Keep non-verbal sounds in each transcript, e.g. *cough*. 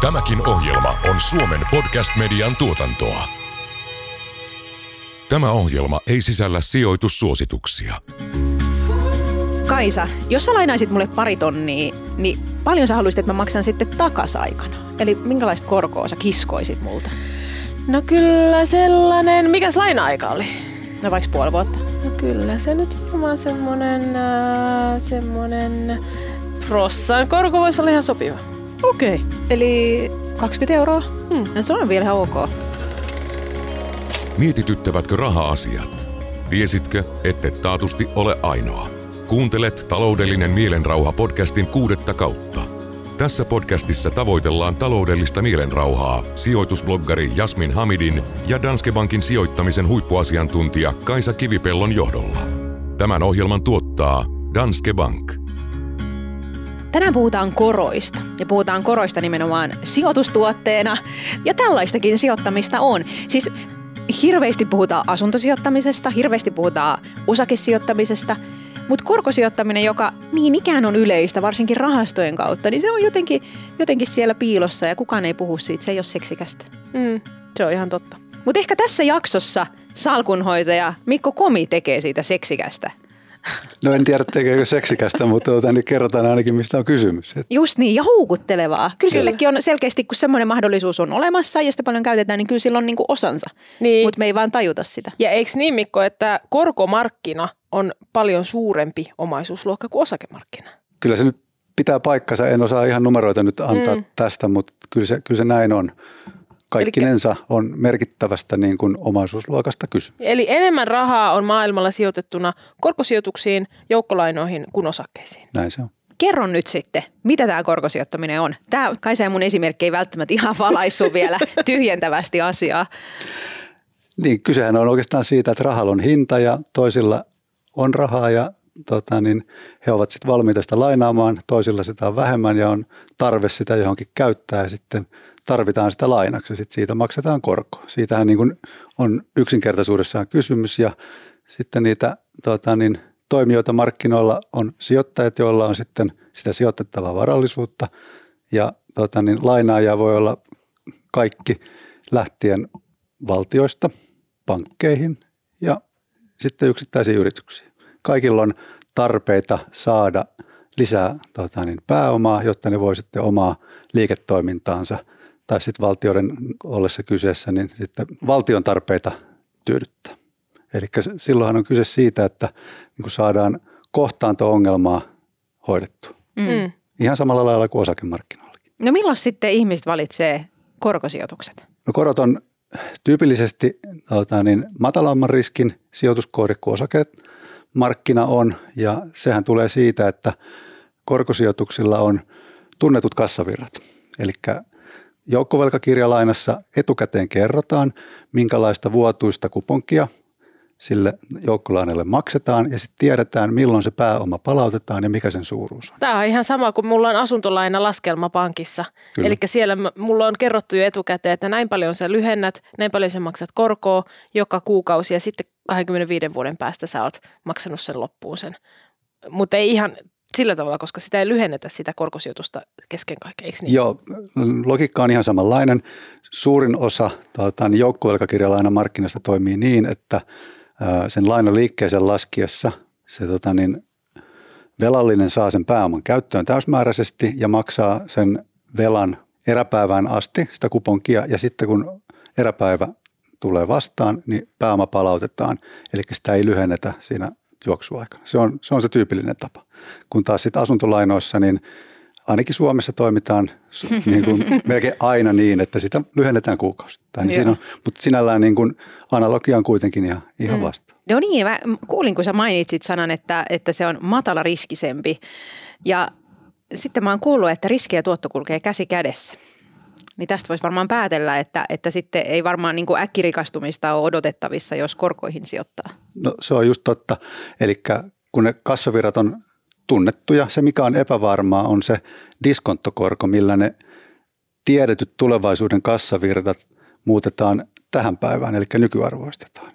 Tämäkin ohjelma on Suomen podcast-median tuotantoa. Tämä ohjelma ei sisällä sijoitussuosituksia. Kaisa, jos sä lainaisit mulle pari tonnia, niin paljon sä haluaisit, että mä maksan sitten takasaikana? Eli minkälaista korkoa sä kiskoisit multa? No kyllä sellainen, mikäs laina-aika oli? No vaikka puoli vuotta. No kyllä se nyt varmaan semmonen, äh, semmonen Rossan korko voisi olla ihan sopiva. Okei. Okay. Eli 20 euroa? Hmm. Se on vielä ihan ok. Mietityttävätkö raha-asiat? Tiesitkö, ette taatusti ole ainoa? Kuuntelet Taloudellinen mielenrauha podcastin kuudetta kautta. Tässä podcastissa tavoitellaan taloudellista mielenrauhaa sijoitusbloggari Jasmin Hamidin ja Danske Bankin sijoittamisen huippuasiantuntija Kaisa Kivipellon johdolla. Tämän ohjelman tuottaa Danske Bank. Tänään puhutaan koroista ja puhutaan koroista nimenomaan sijoitustuotteena ja tällaistakin sijoittamista on. Siis hirveästi puhutaan asuntosijoittamisesta, hirveästi puhutaan osakesijoittamisesta, mutta korkosijoittaminen, joka niin ikään on yleistä, varsinkin rahastojen kautta, niin se on jotenkin, jotenkin siellä piilossa ja kukaan ei puhu siitä, se ei ole seksikästä. Mm, se on ihan totta. Mutta ehkä tässä jaksossa salkunhoitaja Mikko Komi tekee siitä seksikästä. No en tiedä tekeekö seksikästä, mutta tuota, niin kerrotaan ainakin mistä on kysymys. Just niin, ja houkuttelevaa. Kyllä sillekin on selkeästi, kun semmoinen mahdollisuus on olemassa ja sitä paljon käytetään, niin kyllä sillä on niin kuin osansa. Niin. Mutta me ei vaan tajuta sitä. Ja eikö niin Mikko, että korkomarkkina on paljon suurempi omaisuusluokka kuin osakemarkkina? Kyllä se nyt pitää paikkansa. En osaa ihan numeroita nyt antaa mm. tästä, mutta kyllä se, kyllä se näin on kaikkinensa on merkittävästä niin kuin omaisuusluokasta kysymys. Eli enemmän rahaa on maailmalla sijoitettuna korkosijoituksiin, joukkolainoihin kuin osakkeisiin. Näin se on. Kerro nyt sitten, mitä tämä korkosijoittaminen on. Tämä Kaisa ja mun esimerkki ei välttämättä ihan valaissu vielä *laughs* tyhjentävästi asiaa. Niin, kysehän on oikeastaan siitä, että rahalla on hinta ja toisilla on rahaa ja tota, niin he ovat sitten valmiita sitä lainaamaan, toisilla sitä on vähemmän ja on tarve sitä johonkin käyttää ja sitten – tarvitaan sitä lainaksi ja sitten siitä maksetaan korko. Siitähän niin kuin on yksinkertaisuudessaan kysymys ja sitten niitä tota niin, toimijoita markkinoilla on sijoittajat, joilla on sitten sitä sijoitettavaa varallisuutta ja tota niin, lainaajia voi olla kaikki lähtien valtioista pankkeihin ja sitten yksittäisiin yrityksiin. Kaikilla on tarpeita saada lisää tota niin, pääomaa, jotta ne voi sitten omaa liiketoimintaansa – tai sitten valtioiden ollessa kyseessä, niin sitten valtion tarpeita tyydyttää. Eli silloinhan on kyse siitä, että niin kuin saadaan kohtaanto-ongelmaa hoidettua. Mm. mm. Ihan samalla lailla kuin osakemarkkinoillakin. No milloin sitten ihmiset valitsee korkosijoitukset? No korot on tyypillisesti tota, niin matalamman riskin sijoituskohde kuin osakeet markkina on ja sehän tulee siitä, että korkosijoituksilla on tunnetut kassavirrat. Eli Joukkovelkakirjalainassa etukäteen kerrotaan, minkälaista vuotuista kuponkia sille joukkolainalle maksetaan ja sitten tiedetään, milloin se pääoma palautetaan ja mikä sen suuruus on. Tämä on ihan sama kuin mulla on asuntolaina laskelma pankissa. Eli siellä mulla on kerrottu jo etukäteen, että näin paljon sä lyhennät, näin paljon sä maksat korkoa joka kuukausi ja sitten 25 vuoden päästä sä oot maksanut sen loppuun sen. Mutta ei ihan sillä tavalla, koska sitä ei lyhennetä sitä korkosijoitusta kesken kaiken, eikö niin? Joo, logiikka on ihan samanlainen. Suurin osa tuota, niin joukkuvelkakirjalainan markkinasta toimii niin, että sen lainan liikkeeseen laskiessa se tota, niin, velallinen saa sen pääoman käyttöön täysmääräisesti ja maksaa sen velan eräpäivään asti sitä kuponkia ja sitten kun eräpäivä tulee vastaan, niin pääoma palautetaan, eli sitä ei lyhennetä siinä juoksuaikana. Se on, se on se tyypillinen tapa. Kun taas sitten asuntolainoissa, niin ainakin Suomessa toimitaan niin kuin *laughs* melkein aina niin, että sitä lyhennetään kuukausittain. Niin siinä on, mutta sinällään niin kuin analogia on kuitenkin ihan, ihan mm. vasta. No niin, mä kuulin kun sä mainitsit sanan, että, että se on matala riskisempi. Ja sitten mä oon kuullut, että riski ja tuotto kulkee käsi kädessä. Niin tästä voisi varmaan päätellä, että, että sitten ei varmaan niin kuin äkkirikastumista ole odotettavissa, jos korkoihin sijoittaa. No se on just totta. Eli kun ne kassavirrat on tunnettuja, se mikä on epävarmaa on se diskonttokorko, millä ne tiedetyt tulevaisuuden kassavirtat muutetaan tähän päivään, eli nykyarvoistetaan.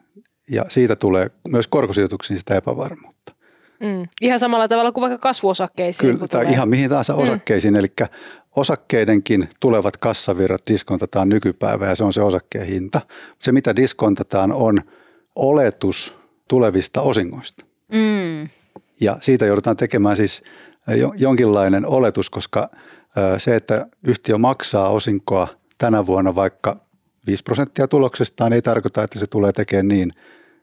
Ja siitä tulee myös korkosijoituksiin sitä epävarmuutta. Mm. Ihan samalla tavalla kuin vaikka kasvuosakkeisiin. Kyllä, tai ihan mihin tahansa mm. osakkeisiin. Eli osakkeidenkin tulevat kassavirrat diskontataan nykypäivä ja se on se osakkeen hinta. Se mitä diskontataan on oletus tulevista osingoista. Mm. Ja siitä joudutaan tekemään siis jonkinlainen oletus, koska se, että yhtiö maksaa osinkoa tänä vuonna vaikka 5 prosenttia tuloksestaan, ei tarkoita, että se tulee tekemään niin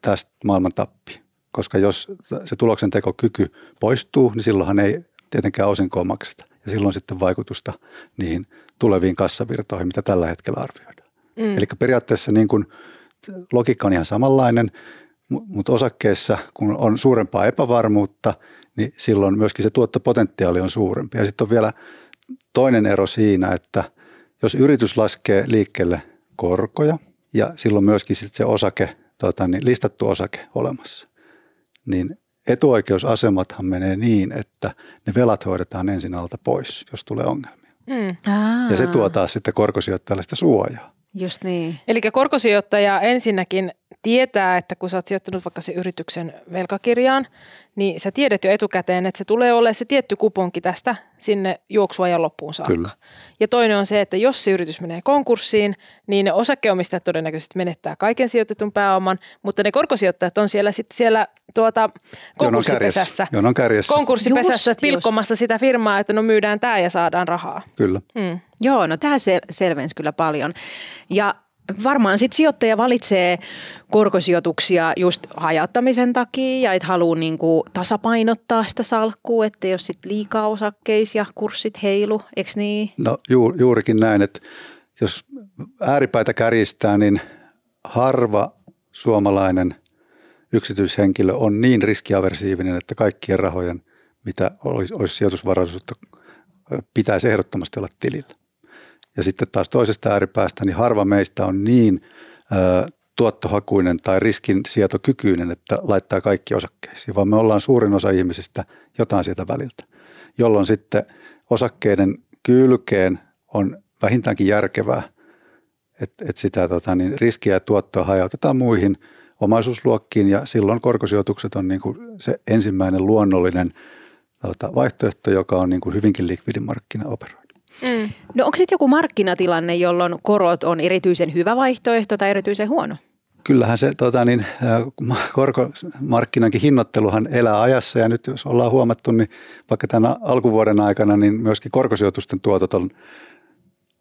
tästä maailman tappi. Koska jos se tuloksen tekokyky poistuu, niin silloinhan ei tietenkään osinkoa makseta. Ja silloin sitten vaikutusta niihin tuleviin kassavirtoihin, mitä tällä hetkellä arvioidaan. Mm. Eli periaatteessa niin kuin logiikka on ihan samanlainen, mutta osakkeessa, kun on suurempaa epävarmuutta, niin silloin myöskin se tuottopotentiaali on suurempi. Ja sitten on vielä toinen ero siinä, että jos yritys laskee liikkeelle korkoja ja silloin myöskin sit se osake, tota, niin listattu osake olemassa, niin etuoikeusasemathan menee niin, että ne velat hoidetaan ensin alta pois, jos tulee ongelmia. Mm. Ja se tuo taas sitten korkosijoittajalle sitä suojaa. Just niin. Eli korkosijoittaja ensinnäkin tietää, että kun sä oot sijoittanut vaikka se yrityksen velkakirjaan, niin sä tiedät jo etukäteen, että se tulee olemaan se tietty kuponki tästä sinne juoksuajan loppuun saakka. Kyllä. Ja toinen on se, että jos se yritys menee konkurssiin, niin ne osakkeenomistajat todennäköisesti menettää kaiken sijoitetun pääoman, mutta ne korkosijoittajat on siellä sitten siellä tuota, konkurssipesässä. Jonon kärjessä. Konkurssipesässä just, pilkkomassa just. sitä firmaa, että no myydään tämä ja saadaan rahaa. Kyllä. Hmm. Joo, no tämä sel- selvensi kyllä paljon. Ja varmaan sitten sijoittaja valitsee korkosijoituksia just hajauttamisen takia ja et halua niinku tasapainottaa sitä salkkua, että jos sit liikaa osakkeisia kurssit heilu, eikö niin? No ju, juurikin näin, että jos ääripäitä kärjistää, niin harva suomalainen yksityishenkilö on niin riskiaversiivinen, että kaikkien rahojen, mitä olisi, olisi sijoitusvaraisuutta, pitäisi ehdottomasti olla tilillä. Ja sitten taas toisesta ääripäästä, niin harva meistä on niin ö, tuottohakuinen tai riskinsietokykyinen, että laittaa kaikki osakkeisiin, vaan me ollaan suurin osa ihmisistä jotain sieltä väliltä, jolloin sitten osakkeiden kylkeen on vähintäänkin järkevää, että, että sitä tota, niin riskiä ja tuottoa hajautetaan muihin omaisuusluokkiin ja silloin korkosijoitukset on niin kuin se ensimmäinen luonnollinen tota, vaihtoehto, joka on niin kuin hyvinkin likvidin markkinaopero. Mm. No onko sitten joku markkinatilanne, jolloin korot on erityisen hyvä vaihtoehto tai erityisen huono? Kyllähän se tota, niin, korkomarkkinankin hinnoitteluhan elää ajassa ja nyt jos ollaan huomattu, niin vaikka tämän alkuvuoden aikana niin myöskin korkosijoitusten tuotot on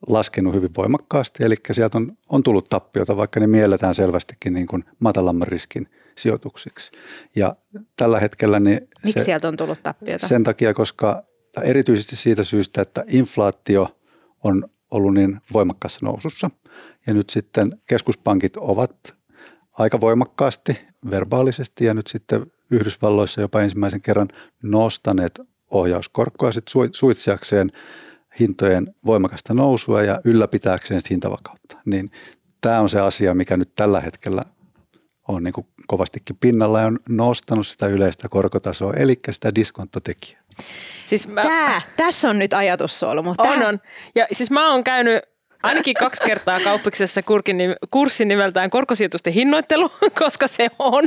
laskenut hyvin voimakkaasti, eli sieltä on, on tullut tappiota, vaikka ne mielletään selvästikin niin kuin matalamman riskin sijoituksiksi. Ja tällä hetkellä niin Miksi se, sieltä on tullut tappiota? Sen takia, koska erityisesti siitä syystä, että inflaatio on ollut niin voimakkaassa nousussa. Ja nyt sitten keskuspankit ovat aika voimakkaasti verbaalisesti ja nyt sitten Yhdysvalloissa jopa ensimmäisen kerran nostaneet ohjauskorkoa sit suitsiakseen hintojen voimakasta nousua ja ylläpitääkseen hintavakautta. Niin tämä on se asia, mikä nyt tällä hetkellä on niin kovastikin pinnalla ja on nostanut sitä yleistä korkotasoa, eli sitä diskonttotekijää. Siis mä... Tää, tässä on nyt ajatussolmu. On, on. Ja siis mä oon käynyt ainakin kaksi kertaa kauppiksessa kurssin nimeltään korkosijoitusten hinnoittelu, *laughs* koska se on,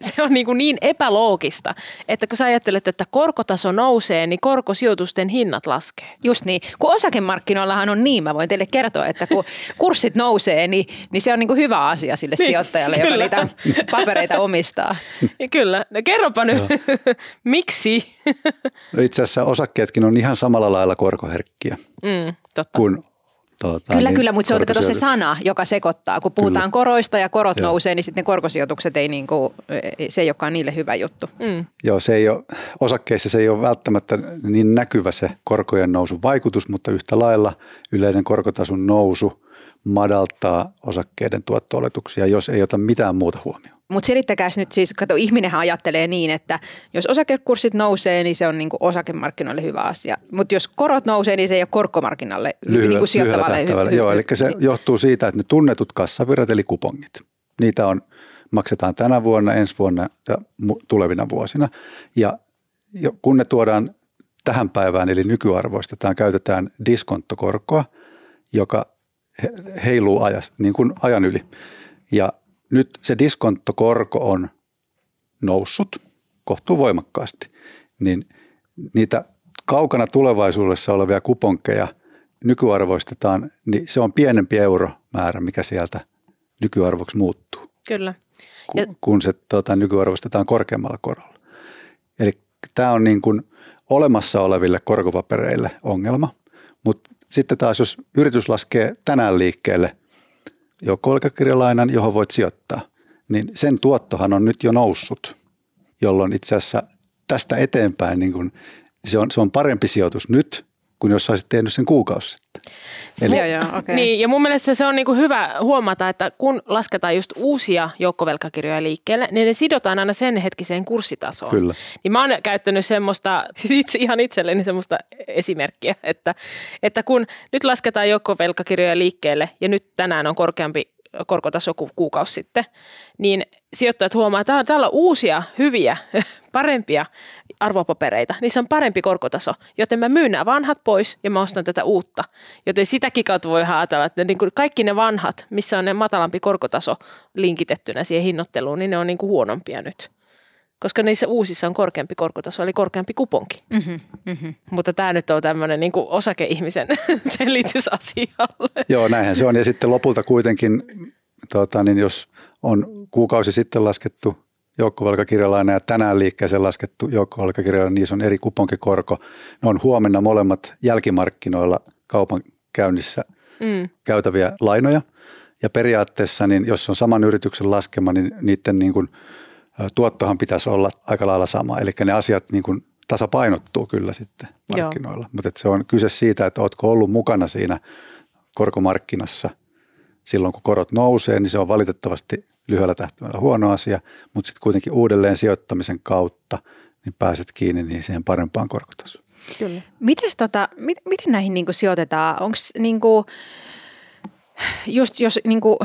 se on niin, kuin niin epäloogista, että kun sä ajattelet, että korkotaso nousee, niin korkosijoitusten hinnat laskee. Just niin. Kun osakemarkkinoillahan on niin, mä voin teille kertoa, että kun kurssit nousee, niin, niin se on niin kuin hyvä asia sille niin, sijoittajalle, kyllä. joka niitä papereita omistaa. *laughs* Kyllä. No kerropa nyt, *laughs* miksi? No itse asiassa osakkeetkin on ihan samalla lailla korkoherkkiä mm, totta. kuin Tuota, kyllä, niin, kyllä, mutta se on se sana, joka sekoittaa. Kun puhutaan kyllä. koroista ja korot Joo. nousee, niin sitten ne korkosijoitukset ei niin kuin, se ei olekaan niille hyvä juttu. Mm. Joo, se ei ole, osakkeissa se ei ole välttämättä niin näkyvä se korkojen nousun vaikutus, mutta yhtä lailla yleinen korkotason nousu madaltaa osakkeiden tuotto jos ei ota mitään muuta huomioon. Mutta selittäkääs nyt siis, kato ihminenhän ajattelee niin, että jos osakekurssit nousee, niin se on niinku osakemarkkinoille hyvä asia. Mutta jos korot nousee, niin se ei ole korkomarkkinalle lyhyellä, niinku sijoittavalle hyvä. Joo, eli se johtuu siitä, että ne tunnetut kassavirrat eli kupongit, niitä on, maksetaan tänä vuonna, ensi vuonna ja tulevina vuosina. Ja kun ne tuodaan tähän päivään, eli nykyarvoistetaan, käytetään diskonttokorkoa, joka heiluu ajas, niin kuin ajan yli. Ja nyt se diskonttokorko on noussut kohtuu voimakkaasti. Niin niitä kaukana tulevaisuudessa olevia kuponkeja nykyarvoistetaan, niin se on pienempi euromäärä, mikä sieltä nykyarvoksi muuttuu. Kyllä. Ja... Kun se tota, nykyarvostetaan korkeammalla korolla. Eli tämä on niin kuin olemassa oleville korkopapereille ongelma, mutta sitten taas jos yritys laskee tänään liikkeelle joukkovelkakirjalainan, johon voit sijoittaa, niin sen tuottohan on nyt jo noussut, jolloin itse asiassa tästä eteenpäin niin kuin, se, on, se on parempi sijoitus nyt kuin jos olisit tehnyt sen kuukausi sitten. Eli, joo, joo, okay. niin, ja mun mielestä se on niinku hyvä huomata, että kun lasketaan just uusia joukkovelkakirjoja liikkeelle, niin ne sidotaan aina sen hetkiseen kurssitasoon. Kyllä. Niin mä oon käyttänyt semmoista, siis itse, ihan itselleni semmoista esimerkkiä, että, että kun nyt lasketaan joukkovelkakirjoja liikkeelle ja nyt tänään on korkeampi korkotaso kuin kuukausi sitten, niin sijoittajat huomaa, että täällä on uusia, hyviä, *laughs* parempia arvopapereita. Niissä on parempi korkotaso, joten mä myyn nämä vanhat pois ja mä ostan tätä uutta. Joten sitäkin kautta voi ajatella, että niin kuin kaikki ne vanhat, missä on ne matalampi korkotaso linkitettynä siihen hinnoitteluun, niin ne on niin kuin huonompia nyt koska niissä uusissa on korkeampi korkotaso, eli korkeampi kuponki. Mm-hmm, mm-hmm. Mutta tämä nyt on tämmöinen niin osakeihmisen *laughs* selitys asialle. Joo, näinhän se on. Ja sitten lopulta kuitenkin, tota, niin jos on kuukausi sitten laskettu joukkovelkakirjalaina ja tänään liikkeeseen laskettu joukkovelkakirjalaina, niin se on eri kuponkikorko. Ne on huomenna molemmat jälkimarkkinoilla kaupan käynnissä mm. käytäviä lainoja. Ja periaatteessa, niin jos on saman yrityksen laskema, niin niiden niin kuin – tuottohan pitäisi olla aika lailla sama. Eli ne asiat niin kuin tasapainottuu kyllä sitten markkinoilla. Mutta se on kyse siitä, että oletko ollut mukana siinä korkomarkkinassa silloin, kun korot nousee, niin se on valitettavasti lyhyellä tähtäimellä huono asia, mutta sitten kuitenkin uudelleen sijoittamisen kautta niin pääset kiinni niin siihen parempaan korkotasoon. Kyllä. Mites tota, mit, miten näihin niinku sijoitetaan? Onko niinku, just jos niinku,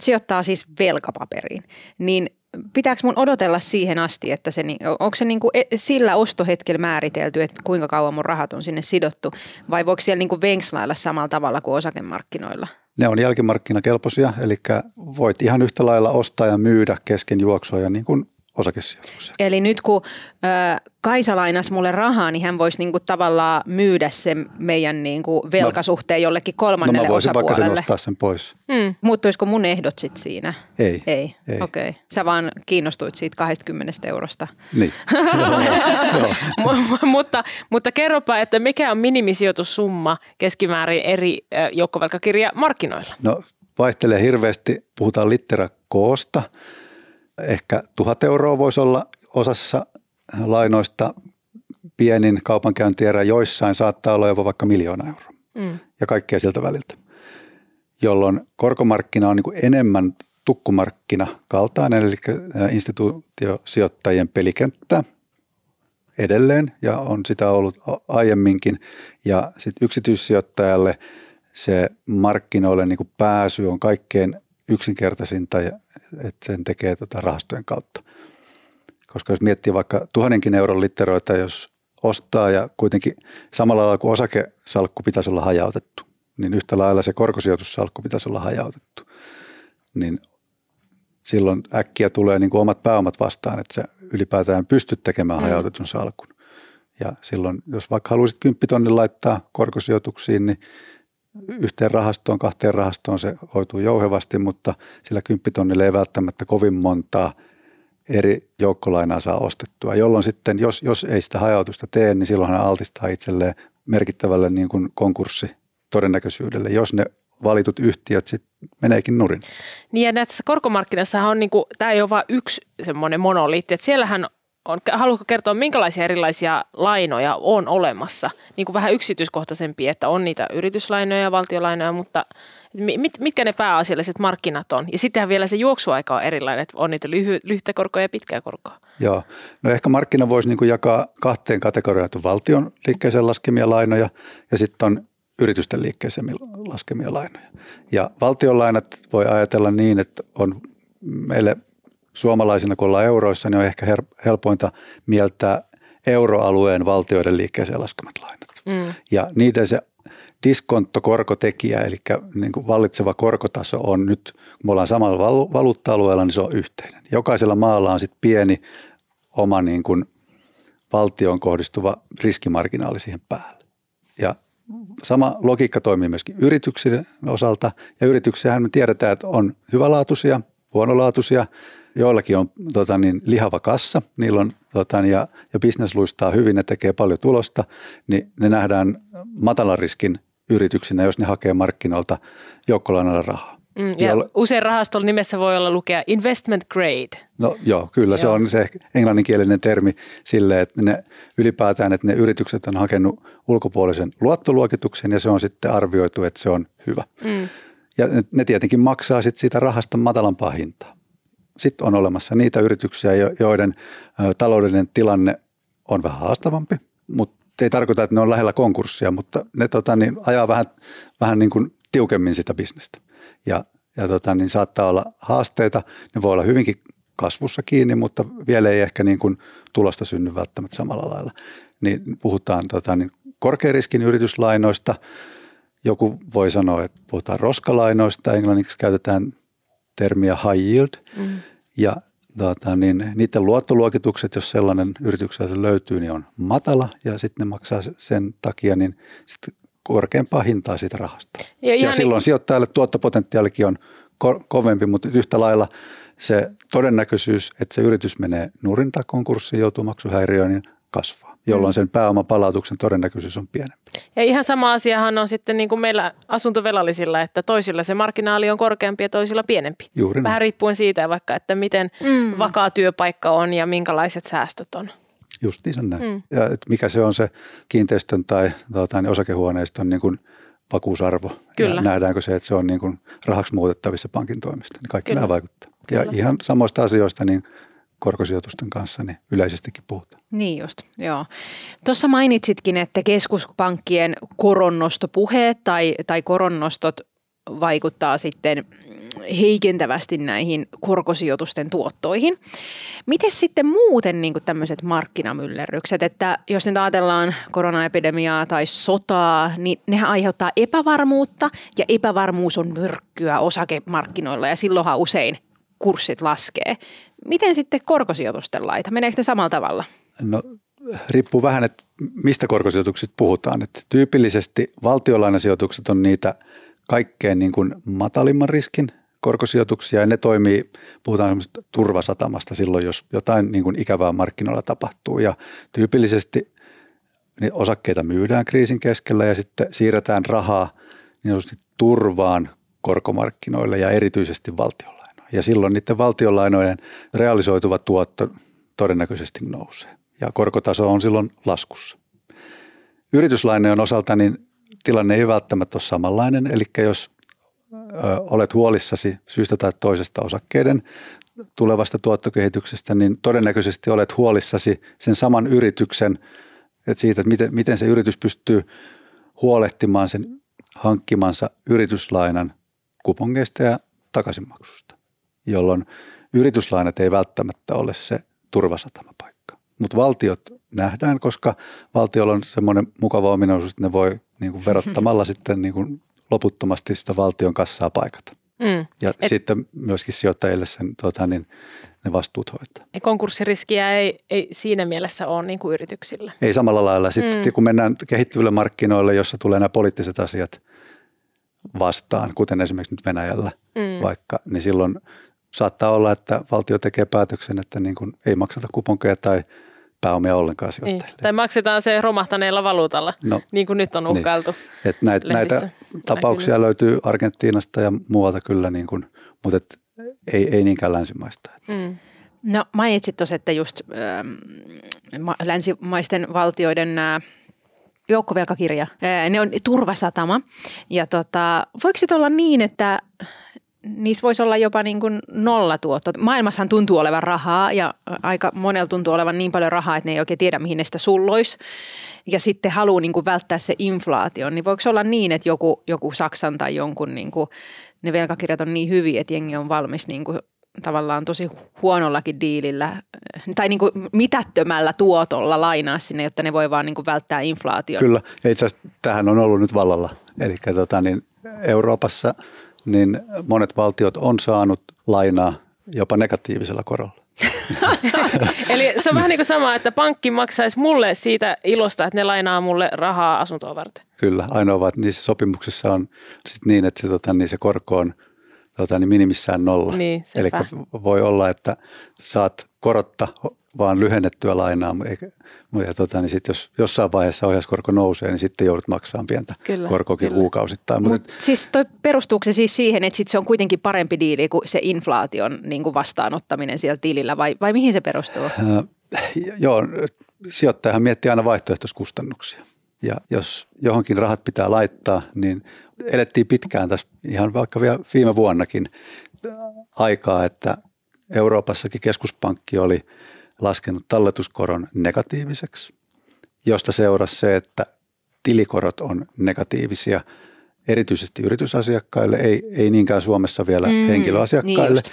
sijoittaa siis velkapaperiin, niin pitääkö mun odotella siihen asti, että se, onko se niin kuin e, sillä ostohetkellä määritelty, että kuinka kauan mun rahat on sinne sidottu, vai voiko siellä niin kuin venkslailla samalla tavalla kuin osakemarkkinoilla? Ne on jälkimarkkinakelpoisia, eli voit ihan yhtä lailla ostaa ja myydä kesken juoksua ja niin kuin osakesijoituksia. Eli nyt kun äh, Kaisa lainas mulle rahaa, niin hän voisi niinku tavallaan myydä sen meidän niinku velkasuhteen jollekin kolmannelle no mä voisin osapuolelle. vaikka sen ostaa sen pois. Mm. Muuttuisiko mun ehdot sit siinä? Ei. Ei, ei. okei. Okay. Sä vaan kiinnostuit siitä 20 eurosta. Niin. *laughs* mutta, mutta kerropa, että mikä on minimisijoitussumma keskimäärin eri joukkovelkakirjamarkkinoilla? No vaihtelee hirveästi, puhutaan litterakoosta – Ehkä tuhat euroa voisi olla osassa lainoista pienin kaupankäyntierä, joissain saattaa olla jopa vaikka miljoona euroa. Mm. ja kaikkea siltä väliltä, jolloin korkomarkkina on niin enemmän tukkumarkkina kaltainen, eli instituutiosijoittajien pelikenttä edelleen ja on sitä ollut aiemminkin. Ja sitten yksityissijoittajalle se markkinoille niin kuin pääsy on kaikkein yksinkertaisinta ja että sen tekee tuota rahastojen kautta. Koska jos miettii vaikka tuhannenkin euron litteroita, jos ostaa ja kuitenkin samalla lailla kuin osakesalkku pitäisi olla hajautettu, niin yhtä lailla se korkosijoitussalkku pitäisi olla hajautettu. Niin silloin äkkiä tulee niin kuin omat pääomat vastaan, että sä ylipäätään pystyt tekemään mm. hajautetun salkun. Ja silloin, jos vaikka haluaisit kymppitonnin laittaa korkosijoituksiin, niin yhteen rahastoon, kahteen rahastoon se hoituu jouhevasti, mutta sillä kymppitonnilla ei välttämättä kovin montaa eri joukkolainaa saa ostettua, jolloin sitten, jos, jos ei sitä hajautusta tee, niin silloin hän altistaa itselleen merkittävälle niin kuin konkurssi todennäköisyydelle, jos ne valitut yhtiöt sitten meneekin nurin. Niin ja näissä korkomarkkinassa on, niin kuin, tämä ei ole vain yksi semmoinen monoliitti, että siellähän on, haluatko kertoa, minkälaisia erilaisia lainoja on olemassa? Niin kuin vähän yksityiskohtaisempia, että on niitä yrityslainoja ja valtiolainoja, mutta mit, mitkä ne pääasialliset markkinat on? Ja sittenhän vielä se juoksuaika on erilainen, että on niitä lyhy, lyhyttä korkoa ja pitkää korkoa. Joo, no ehkä markkina voisi niin kuin jakaa kahteen kategoriaan, että valtion liikkeeseen laskemia lainoja ja sitten on yritysten liikkeeseen laskemia lainoja. Ja valtionlainat voi ajatella niin, että on meille – suomalaisina, kun ollaan euroissa, niin on ehkä helpointa mieltää euroalueen valtioiden liikkeeseen laskemat lainat. Mm. Ja niiden se diskonttokorkotekijä, eli niin kuin vallitseva korkotaso on nyt, kun me ollaan samalla valuutta-alueella, niin se on yhteinen. Jokaisella maalla on sitten pieni oma niin kuin valtioon kohdistuva riskimarginaali siihen päälle. Ja sama logiikka toimii myöskin yrityksien osalta. Ja yrityksiähän me tiedetään, että on hyvälaatuisia, huonolaatuisia, joillakin on tota niin, lihava kassa, niillä on, tota, ja, ja business luistaa hyvin, ne tekee paljon tulosta, niin ne nähdään matalan riskin yrityksinä, jos ne hakee markkinoilta joukkolainalla rahaa. Mm, ja jolla, usein rahaston nimessä voi olla lukea investment grade. No joo, kyllä joo. se on se englanninkielinen termi sille, että ne ylipäätään, että ne yritykset on hakenut ulkopuolisen luottoluokituksen ja se on sitten arvioitu, että se on hyvä. Mm. Ja ne, tietenkin maksaa sitten siitä rahasta matalampaa hintaa. Sitten on olemassa niitä yrityksiä, joiden taloudellinen tilanne on vähän haastavampi, mutta ei tarkoita, että ne on lähellä konkurssia, mutta ne tota, niin, ajaa vähän, vähän niin kuin tiukemmin sitä bisnestä. Ja, ja tota, niin saattaa olla haasteita, ne voi olla hyvinkin kasvussa kiinni, mutta vielä ei ehkä niin kuin tulosta synny välttämättä samalla lailla. Niin puhutaan tota, niin korkeariskin yrityslainoista, joku voi sanoa, että puhutaan roskalainoista, englanniksi käytetään termiä high yield, mm. ja tota, niin niiden luottoluokitukset, jos sellainen yrityksellä löytyy, niin on matala ja sitten ne maksaa sen takia niin sit korkeampaa hintaa siitä rahasta. Ja, ja silloin niin... sijoittajalle tuottopotentiaalikin on ko- kovempi, mutta yhtä lailla se todennäköisyys, että se yritys menee nurin tai konkurssiin, joutuu maksuhäiriöön, niin kasvaa, jolloin sen pääoman palautuksen todennäköisyys on pienempi. Ja ihan sama asiahan on sitten niin kuin meillä asuntovelallisilla, että toisilla se marginaali on korkeampi ja toisilla pienempi. Juuri Vähän riippuen siitä vaikka, että miten mm. vakaa työpaikka on ja minkälaiset säästöt on. Justiinsa näin. Mm. Ja että mikä se on se kiinteistön tai tuota, niin osakehuoneiston niin kuin vakuusarvo. Kyllä. Ja nähdäänkö se, että se on niin kuin rahaksi muutettavissa pankin toimesta. Niin kaikki Kyllä. nämä vaikuttaa. Kyllä. Ja ihan samoista asioista niin korkosijoitusten kanssa niin yleisestikin puhutaan. Niin just, joo. Tuossa mainitsitkin, että keskuspankkien koronnostopuheet tai, tai koronnostot vaikuttaa sitten heikentävästi näihin korkosijoitusten tuottoihin. Miten sitten muuten niin tämmöiset markkinamyllerrykset, että jos nyt ajatellaan koronaepidemiaa tai sotaa, niin nehän aiheuttaa epävarmuutta ja epävarmuus on myrkkyä osakemarkkinoilla ja silloinhan usein kurssit laskee. Miten sitten korkosijoitusten laita? Meneekö ne samalla tavalla? No riippuu vähän, että mistä korkosijoituksista puhutaan. Että tyypillisesti valtiolainasijoitukset on niitä kaikkein niin kuin matalimman riskin korkosijoituksia ja ne toimii, puhutaan turvasatamasta silloin, jos jotain niin kuin ikävää markkinoilla tapahtuu ja tyypillisesti niin osakkeita myydään kriisin keskellä ja sitten siirretään rahaa niin turvaan korkomarkkinoille ja erityisesti valtionlainoihin. Ja silloin niiden valtionlainojen realisoituva tuotto todennäköisesti nousee. Ja korkotaso on silloin laskussa. Yrityslainojen osalta niin tilanne ei välttämättä ole samanlainen, eli jos olet huolissasi syystä tai toisesta osakkeiden tulevasta tuottokehityksestä, niin todennäköisesti olet huolissasi sen saman yrityksen, että siitä, että miten, miten se yritys pystyy huolehtimaan sen hankkimansa yrityslainan kupongeista ja takaisinmaksusta, jolloin yrityslainat ei välttämättä ole se turvasatamapaikka. Mutta valtiot nähdään, koska valtiolla on semmoinen mukava ominaisuus, että ne voi niin kuin verottamalla *laughs* sitten niin kuin loputtomasti sitä valtion kassaa paikata. Mm. Ja Et, sitten myöskin sijoittajille sen, tuota, niin, ne vastuut hoitaa. Ja konkurssiriskiä ei, ei siinä mielessä ole niin kuin yrityksillä. Ei samalla lailla. Sitten mm. kun mennään kehittyville markkinoille, jossa tulee nämä poliittiset asiat vastaan, kuten esimerkiksi nyt Venäjällä mm. vaikka, niin silloin saattaa olla, että valtio tekee päätöksen, että niin kuin ei maksata kuponkeja tai – pääomia ollenkaan sijoittajille. Niin. Tai maksetaan se romahtaneella valuutalla, no, niin kuin nyt on niin. uhkailtu. Niin. Et näitä, näitä tapauksia näkynyt. löytyy Argentiinasta ja muualta kyllä, niin kuin, mutta et ei, ei niinkään länsimaista. Mm. No mainitsit tuossa, että just ähm, länsimaisten valtioiden nämä joukkovelkakirja, ne on turvasatama. Ja tota, voiko se olla niin, että niissä voisi olla jopa niin kuin nollatuotto. Maailmassahan tuntuu olevan rahaa ja aika monella tuntuu olevan niin paljon rahaa, että ne ei oikein tiedä, mihin ne sitä sulloisi. Ja sitten haluaa niin kuin välttää se inflaatio. Niin voiko olla niin, että joku, joku Saksan tai jonkun niin kuin, ne velkakirjat on niin hyviä, että jengi on valmis niin kuin tavallaan tosi huonollakin diilillä tai niin kuin mitättömällä tuotolla lainaa sinne, jotta ne voi vaan niin kuin välttää inflaation. Kyllä, itse asiassa tähän on ollut nyt vallalla. Eli tota, niin Euroopassa – niin monet valtiot on saanut lainaa jopa negatiivisella korolla. *laughs* Eli se on vähän niin kuin sama, että pankki maksaisi mulle siitä ilosta, että ne lainaa mulle rahaa asuntoa varten. Kyllä, ainoa vaan, että niissä sopimuksissa on sit niin, että se, tota, niin se korko on tota, niin minimissään nolla. Niin, Eli voi olla, että saat korotta vaan lyhennettyä lainaa, ja tota, niin sit jos jossain vaiheessa ohjauskorko nousee, niin sitten joudut maksamaan pientä kyllä, korkoakin kyllä. kuukausittain. Mut, Mut siis toi, perustuuko se siis siihen, että sit se on kuitenkin parempi diili kuin se inflaation niin kuin vastaanottaminen siellä tilillä, vai, vai mihin se perustuu? Äh, joo, sijoittajahan miettii aina vaihtoehtoiskustannuksia. Ja jos johonkin rahat pitää laittaa, niin elettiin pitkään tässä ihan vaikka vielä viime vuonnakin aikaa, että Euroopassakin keskuspankki oli laskenut talletuskoron negatiiviseksi, josta seurasi se, että tilikorot on negatiivisia erityisesti yritysasiakkaille, ei, ei niinkään Suomessa vielä mm, henkilöasiakkaille. Niin just.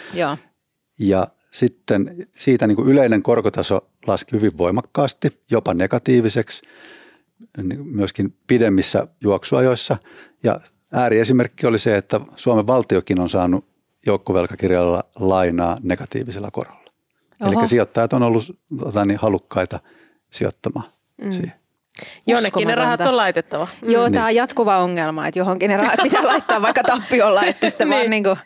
Ja sitten siitä niin kuin yleinen korkotaso laski hyvin voimakkaasti, jopa negatiiviseksi, myöskin pidemmissä juoksuajoissa. Ja ääriesimerkki oli se, että Suomen valtiokin on saanut joukkovelkakirjalla lainaa negatiivisella korolla. Eli sijoittajat on ollut tota, niin, halukkaita sijoittamaan mm. siihen. Jonnekin ne rahat on laitettava. Mm. Joo, niin. tämä on jatkuva ongelma, että johonkin ne rahat pitää *laughs* laittaa vaikka tappiolla, että sitten niin. vaan niin kuin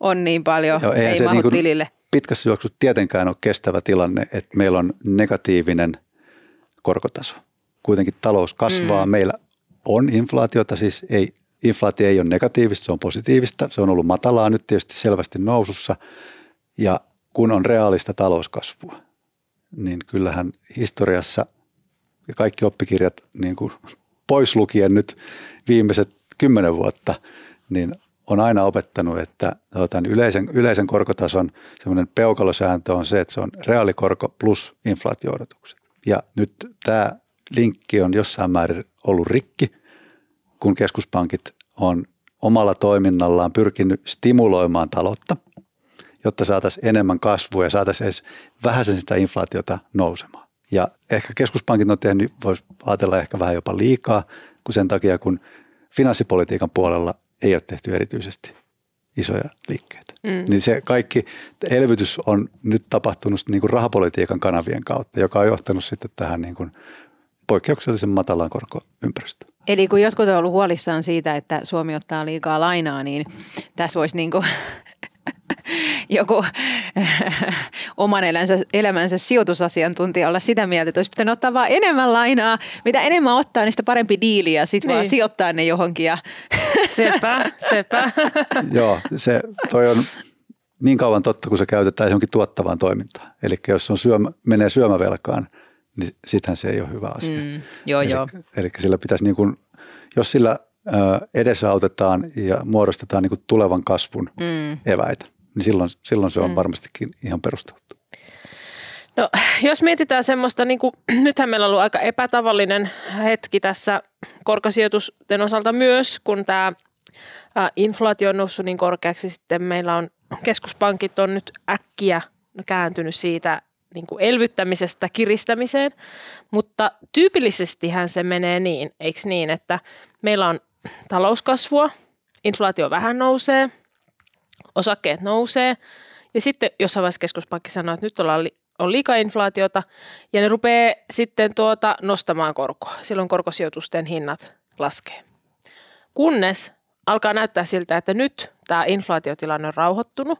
on niin paljon, Joo, ei se mahu niin tilille. Pitkässä juoksussa tietenkään ole kestävä tilanne, että meillä on negatiivinen korkotaso. Kuitenkin talous kasvaa, mm. meillä on inflaatiota, siis ei inflaatio ei ole negatiivista, se on positiivista. Se on ollut matalaa nyt tietysti selvästi nousussa. Ja kun on reaalista talouskasvua, niin kyllähän historiassa ja kaikki oppikirjat niin kuin pois lukien nyt viimeiset kymmenen vuotta, niin on aina opettanut, että tuota, niin yleisen, yleisen korkotason semmoinen peukalosääntö on se, että se on reaalikorko plus inflaatioodotukset. Ja nyt tämä linkki on jossain määrin ollut rikki – kun keskuspankit on omalla toiminnallaan pyrkinyt stimuloimaan taloutta, jotta saataisiin enemmän kasvua ja saataisiin edes vähän sitä inflaatiota nousemaan. Ja ehkä keskuspankit on tehnyt, voisi ajatella ehkä vähän jopa liikaa, kun sen takia, kun finanssipolitiikan puolella ei ole tehty erityisesti isoja liikkeitä. Mm. Niin se kaikki elvytys on nyt tapahtunut niin kuin rahapolitiikan kanavien kautta, joka on johtanut sitten tähän niin kuin poikkeuksellisen matalaan korkoympäristöön. Eli kun jotkut on ollut huolissaan siitä, että Suomi ottaa liikaa lainaa, niin tässä voisi niin kuin *laughs* joku *laughs* oman elämänsä, elämänsä sijoitusasiantuntija olla sitä mieltä, että olisi pitänyt ottaa vaan enemmän lainaa. Mitä enemmän ottaa, niin sitä parempi diili ja sitten niin. vaan sijoittaa ne johonkin. Ja *laughs* sepä, sepä. Joo, se toi on niin kauan totta, kun se käytetään johonkin tuottavaan toimintaan. Eli jos on syömä, menee syömävelkaan – niin sittenhän se ei ole hyvä asia. Mm, joo, eli, joo. eli sillä pitäisi niin kuin, jos sillä edesautetaan ja muodostetaan niin kuin tulevan kasvun mm. eväitä, niin silloin, silloin se on mm. varmastikin ihan perusteltu. No, jos mietitään semmoista, niin kuin, *clears throat* nythän meillä on ollut aika epätavallinen hetki tässä korkosijoitusten osalta myös, kun tämä inflaatio on noussut niin korkeaksi, sitten meillä on keskuspankit on nyt äkkiä kääntynyt siitä niin kuin elvyttämisestä kiristämiseen, mutta tyypillisestihän se menee niin, eikö niin, että meillä on talouskasvua, inflaatio vähän nousee, osakkeet nousee ja sitten jossain vaiheessa keskuspankki sanoo, että nyt ollaan li- on liikaa inflaatiota ja ne rupeaa sitten tuota nostamaan korkoa. Silloin korkosijoitusten hinnat laskee. Kunnes alkaa näyttää siltä, että nyt tämä inflaatiotilanne on rauhoittunut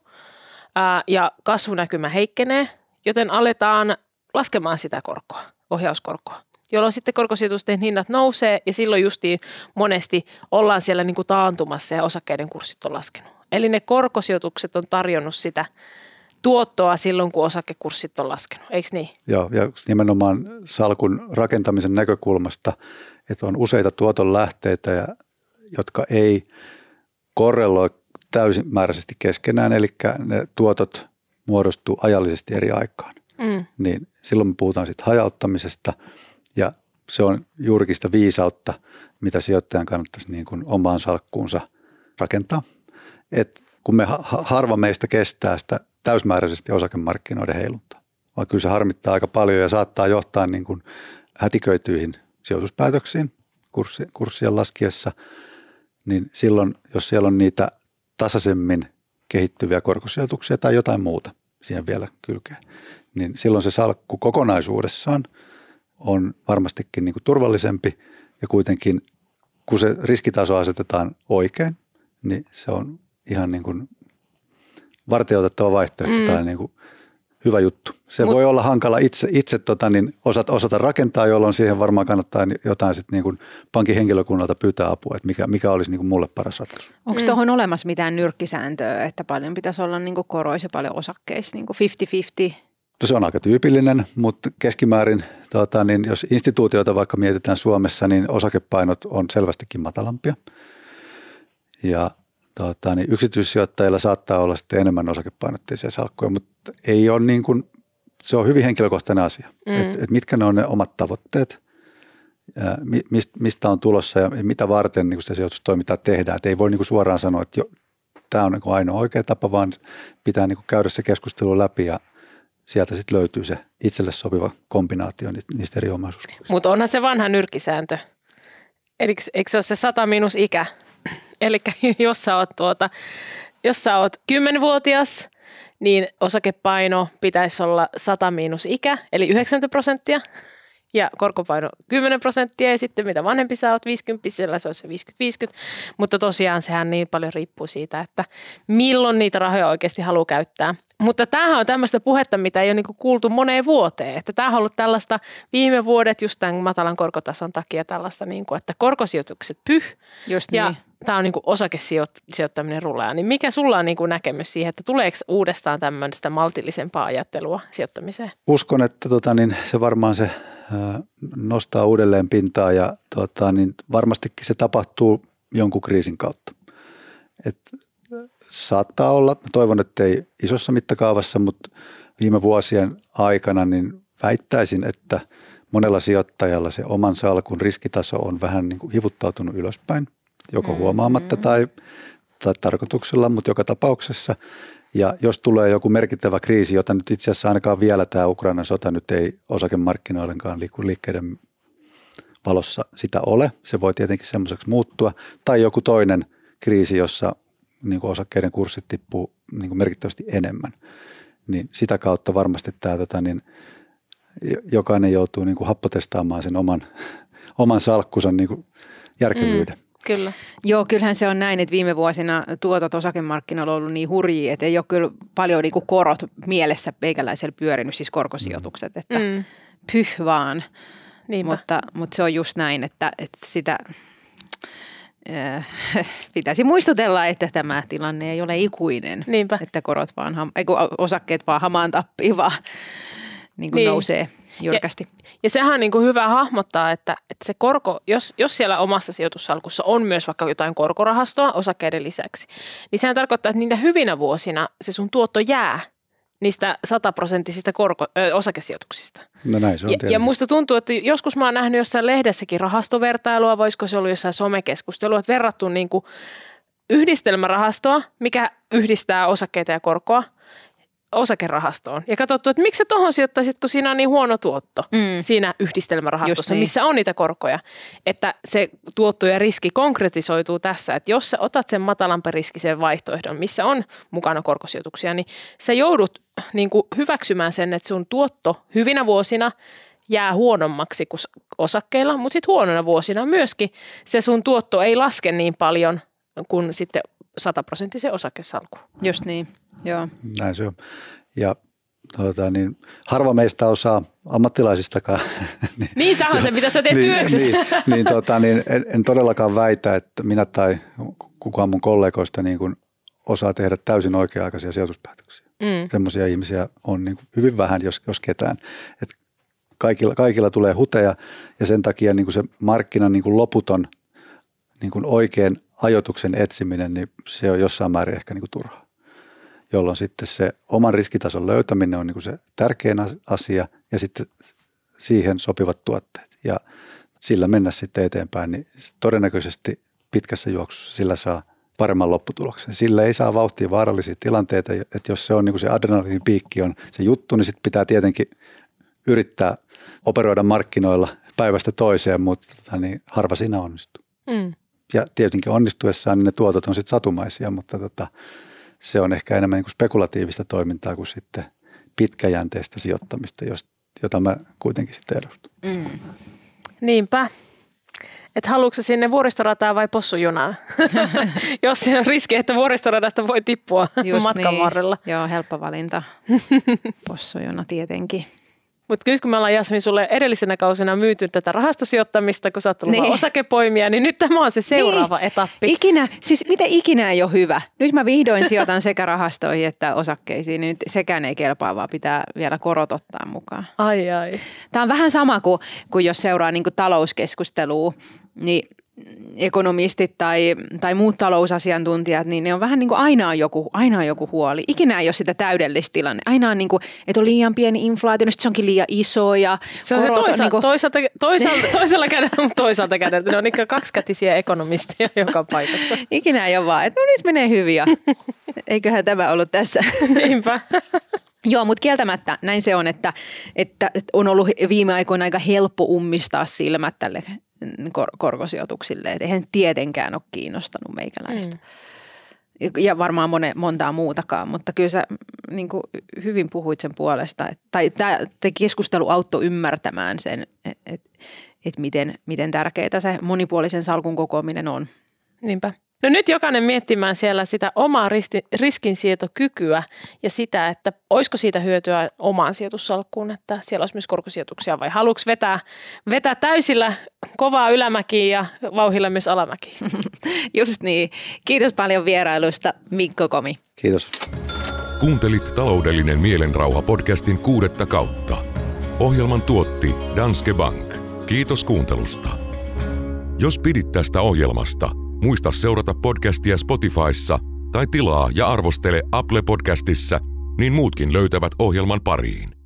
ää, ja kasvunäkymä heikkenee, joten aletaan laskemaan sitä korkoa, ohjauskorkoa jolloin sitten korkosijoitusten hinnat nousee ja silloin justiin monesti ollaan siellä niin kuin taantumassa ja osakkeiden kurssit on laskenut. Eli ne korkosijoitukset on tarjonnut sitä tuottoa silloin, kun osakekurssit on laskenut, eikö niin? Joo, ja nimenomaan salkun rakentamisen näkökulmasta, että on useita tuoton lähteitä, jotka ei korreloi täysimääräisesti keskenään, eli ne tuotot muodostuu ajallisesti eri aikaan. Mm. Niin silloin me puhutaan sitten hajauttamisesta ja se on juurikin sitä viisautta, mitä sijoittajan kannattaisi niin kuin omaan salkkuunsa rakentaa. Et kun me harva meistä kestää sitä täysmääräisesti osakemarkkinoiden heiluntaa, vaan kyllä se harmittaa aika paljon ja saattaa johtaa niin kuin hätiköityihin sijoituspäätöksiin kurssien laskiessa, niin silloin, jos siellä on niitä tasaisemmin kehittyviä korkosijoituksia tai jotain muuta, siihen vielä kylkeen, niin silloin se salkku kokonaisuudessaan on varmastikin niin kuin turvallisempi ja kuitenkin kun se riskitaso asetetaan oikein, niin se on ihan niin kuin vartioitettava vaihtoehto mm. tai niin kuin hyvä juttu. Se Mut, voi olla hankala itse, itse tota, niin osata, osata rakentaa, jolloin siihen varmaan kannattaa jotain sit niin kuin pankin henkilökunnalta pyytää apua, että mikä, mikä olisi niin kuin mulle paras ratkaisu. Onko mm. tuohon olemassa mitään nyrkkisääntöä, että paljon pitäisi olla niin koroissa ja paljon osakkeissa, niin kuin 50-50? No se on aika tyypillinen, mutta keskimäärin, tota, niin jos instituutioita vaikka mietitään Suomessa, niin osakepainot on selvästikin matalampia. Ja tota, niin yksityissijoittajilla saattaa olla sitten enemmän osakepainotteisia salkkuja, mutta ei ole niin kuin, se on hyvin henkilökohtainen asia, mm. että et mitkä ne on ne omat tavoitteet, ja mistä on tulossa ja mitä varten niin sitä sijoitustoimintaa tehdään. Et ei voi niin kuin suoraan sanoa, että jo, tämä on niin kuin ainoa oikea tapa, vaan pitää niin kuin käydä se keskustelu läpi ja sieltä sitten löytyy se itselle sopiva kombinaatio niistä eri omaisuuksista. Mutta onhan se vanha nyrkisääntö. Eli eikö se ole se 100 minus ikä? *laughs* Eli jos sä oot, tuota, jos sä oot 10-vuotias, niin osakepaino pitäisi olla 100 miinus ikä, eli 90 prosenttia. Ja korkopaino 10 prosenttia ja sitten mitä vanhempi sä oot 50, siellä se on se 50-50. Mutta tosiaan sehän niin paljon riippuu siitä, että milloin niitä rahoja oikeasti haluaa käyttää. Mutta tämähän on tämmöistä puhetta, mitä ei ole niinku kuultu moneen vuoteen. Että tämä on ollut tällaista viime vuodet just tämän matalan korkotason takia tällaista, niin kuin, että korkosijoitukset pyh. Just niin. Ja tämä on niin osakesijoittaminen rullaa. Niin mikä sulla on niin kuin näkemys siihen, että tuleeko uudestaan tämmöistä maltillisempaa ajattelua sijoittamiseen? Uskon, että tota, niin se varmaan se nostaa uudelleen pintaa ja tota, niin varmastikin se tapahtuu jonkun kriisin kautta. Et saattaa olla, toivon, että ei isossa mittakaavassa, mutta viime vuosien aikana niin väittäisin, että monella sijoittajalla se oman salkun riskitaso on vähän niin kuin hivuttautunut ylöspäin, joko mm-hmm. huomaamatta tai, tai tarkoituksella, mutta joka tapauksessa. Ja jos tulee joku merkittävä kriisi, jota nyt itse asiassa ainakaan vielä tämä Ukrainan sota nyt ei osakemarkkinoidenkaan liikkeiden valossa sitä ole, se voi tietenkin semmoiseksi muuttua, tai joku toinen kriisi, jossa niin kuin osakkeiden kurssit tippuu niin kuin merkittävästi enemmän, niin sitä kautta varmasti tämä, tota, niin jokainen joutuu niin kuin happotestaamaan sen oman, *laughs* oman salkkunsa niin kuin järkevyyden. Mm. Kyllä. Joo, kyllähän se on näin, että viime vuosina tuotot osakemarkkinoilla on ollut niin hurjia, että ei ole kyllä paljon niin kuin korot mielessä meikäläisellä pyörinyt, siis korkosijoitukset, että mm. pyh vaan. Mutta, mutta se on just näin, että, että sitä äh, *laughs* pitäisi muistutella, että tämä tilanne ei ole ikuinen. Niinpä. Että korot vaan, ei osakkeet vaan hamaan tappii, vaan niin kuin niin. nousee jyrkästi. Ja, ja sehän on niin kuin hyvä hahmottaa, että, että se korko, jos, jos siellä omassa sijoitussalkussa on myös vaikka jotain korkorahastoa osakkeiden lisäksi, niin sehän tarkoittaa, että niitä hyvinä vuosina se sun tuotto jää niistä sataprosenttisista korko, ö, osakesijoituksista. No näin se on ja, ja musta tuntuu, että joskus mä oon nähnyt jossain lehdessäkin rahastovertailua, voisiko se olla jossain somekeskustelua, että verrattu niin kuin yhdistelmärahastoa, mikä yhdistää osakkeita ja korkoa – osakerahastoon ja katsottu, että miksi sä tuohon sijoittaisit, kun siinä on niin huono tuotto mm. siinä yhdistelmärahastossa, niin. missä on niitä korkoja. Että se tuotto ja riski konkretisoituu tässä, että jos sä otat sen matalampi riskisen vaihtoehdon, missä on mukana korkosijoituksia, niin sä joudut niin kuin hyväksymään sen, että sun tuotto hyvinä vuosina jää huonommaksi kuin osakkeilla, mutta sitten huonona vuosina myöskin se sun tuotto ei laske niin paljon kuin sitten sataprosenttisen osakesalku. Just niin. Joo. Näin se on. Ja tuota, niin, harva meistä osaa ammattilaisistakaan. *laughs* niin, niin tämä on se, mitä sä teet niin, työksessä. niin, niin, tuota, niin en, en, todellakaan väitä, että minä tai kukaan mun kollegoista niin kuin osaa tehdä täysin oikea-aikaisia sijoituspäätöksiä. Mm. Semmoisia ihmisiä on niin kuin hyvin vähän, jos, jos ketään. Et kaikilla, kaikilla tulee huteja ja sen takia niin kuin se markkinan niin kuin loputon niin kuin oikean ajoituksen etsiminen, niin se on jossain määrin ehkä niin kuin turhaa jolloin sitten se oman riskitason löytäminen on niin kuin se tärkein asia ja sitten siihen sopivat tuotteet. Ja sillä mennä sitten eteenpäin, niin todennäköisesti pitkässä juoksussa sillä saa paremman lopputuloksen. Sillä ei saa vauhtia vaarallisia tilanteita, että jos se on niin kuin se adrenaliinin piikki on se juttu, niin sitten pitää tietenkin yrittää operoida markkinoilla päivästä toiseen, mutta tota niin harva siinä onnistuu. Mm. Ja tietenkin onnistuessaan niin ne tuotot on sitten satumaisia, mutta tota, se on ehkä enemmän niin kuin spekulatiivista toimintaa kuin sitten pitkäjänteistä sijoittamista, jota mä kuitenkin sitten edustan. Mm. Niinpä. Et haluatko sinne vuoristorataa vai possujunaa? *laughs* *laughs* Jos se on riski, että vuoristoradasta voi tippua Just matkan niin. varrella. Joo, helppo valinta. *laughs* Possujuna tietenkin. Mutta kyllä kun me ollaan Jasmin sulle edellisenä kausina myyty tätä rahastosijoittamista, kun sä oot niin. osakepoimia, niin nyt tämä on se seuraava niin. etappi. Ikinä, siis miten ikinä ei ole hyvä. Nyt mä vihdoin sijoitan sekä rahastoihin että osakkeisiin, niin nyt sekään ei kelpaa, vaan pitää vielä korot ottaa mukaan. Ai ai. Tämä on vähän sama kuin, kuin jos seuraa niin kuin talouskeskustelua, niin ekonomistit tai, tai muut talousasiantuntijat, niin ne on vähän niin kuin aina on joku, aina on joku huoli. Ikinä ei ole sitä täydellistä tilanne. Aina on niin kuin, että on liian pieni inflaatio, no se onkin liian iso ja se on toisa, on niin kuin... toisaalta, *laughs* toisaalta, toisella kädellä, mutta toisaalta kädellä. Ne on niin kaksikätisiä ekonomisteja joka paikassa. Ikinä ei ole vaan, että no nyt menee hyvin ja *laughs* eiköhän tämä ollut tässä. Niinpä. *laughs* Joo, mutta kieltämättä näin se on, että, että on ollut viime aikoina aika helppo ummistaa silmät tälle kor- korkosijoituksille. Et eihän tietenkään ole kiinnostanut meikäläistä. Mm. Ja varmaan mone, montaa muutakaan, mutta kyllä sä niin kuin hyvin puhuit sen puolesta. Et, tai tämä keskustelu auttoi ymmärtämään sen, että et, et miten, miten tärkeää se monipuolisen salkun kokoaminen on. Niinpä. No nyt jokainen miettimään siellä sitä omaa risti, riskinsietokykyä ja sitä, että olisiko siitä hyötyä omaan sijoitussalkkuun, että siellä olisi myös korkosijoituksia vai haluatko vetää, vetää täysillä kovaa ylämäkiä ja vauhilla myös alamäkiä? *laughs* Just niin. Kiitos paljon vierailuista Mikko Komi. Kiitos. Kuuntelit taloudellinen mielenrauha podcastin kuudetta kautta. Ohjelman tuotti Danske Bank. Kiitos kuuntelusta. Jos pidit tästä ohjelmasta – Muista seurata podcastia Spotifyssa tai tilaa ja arvostele Apple Podcastissa, niin muutkin löytävät ohjelman pariin.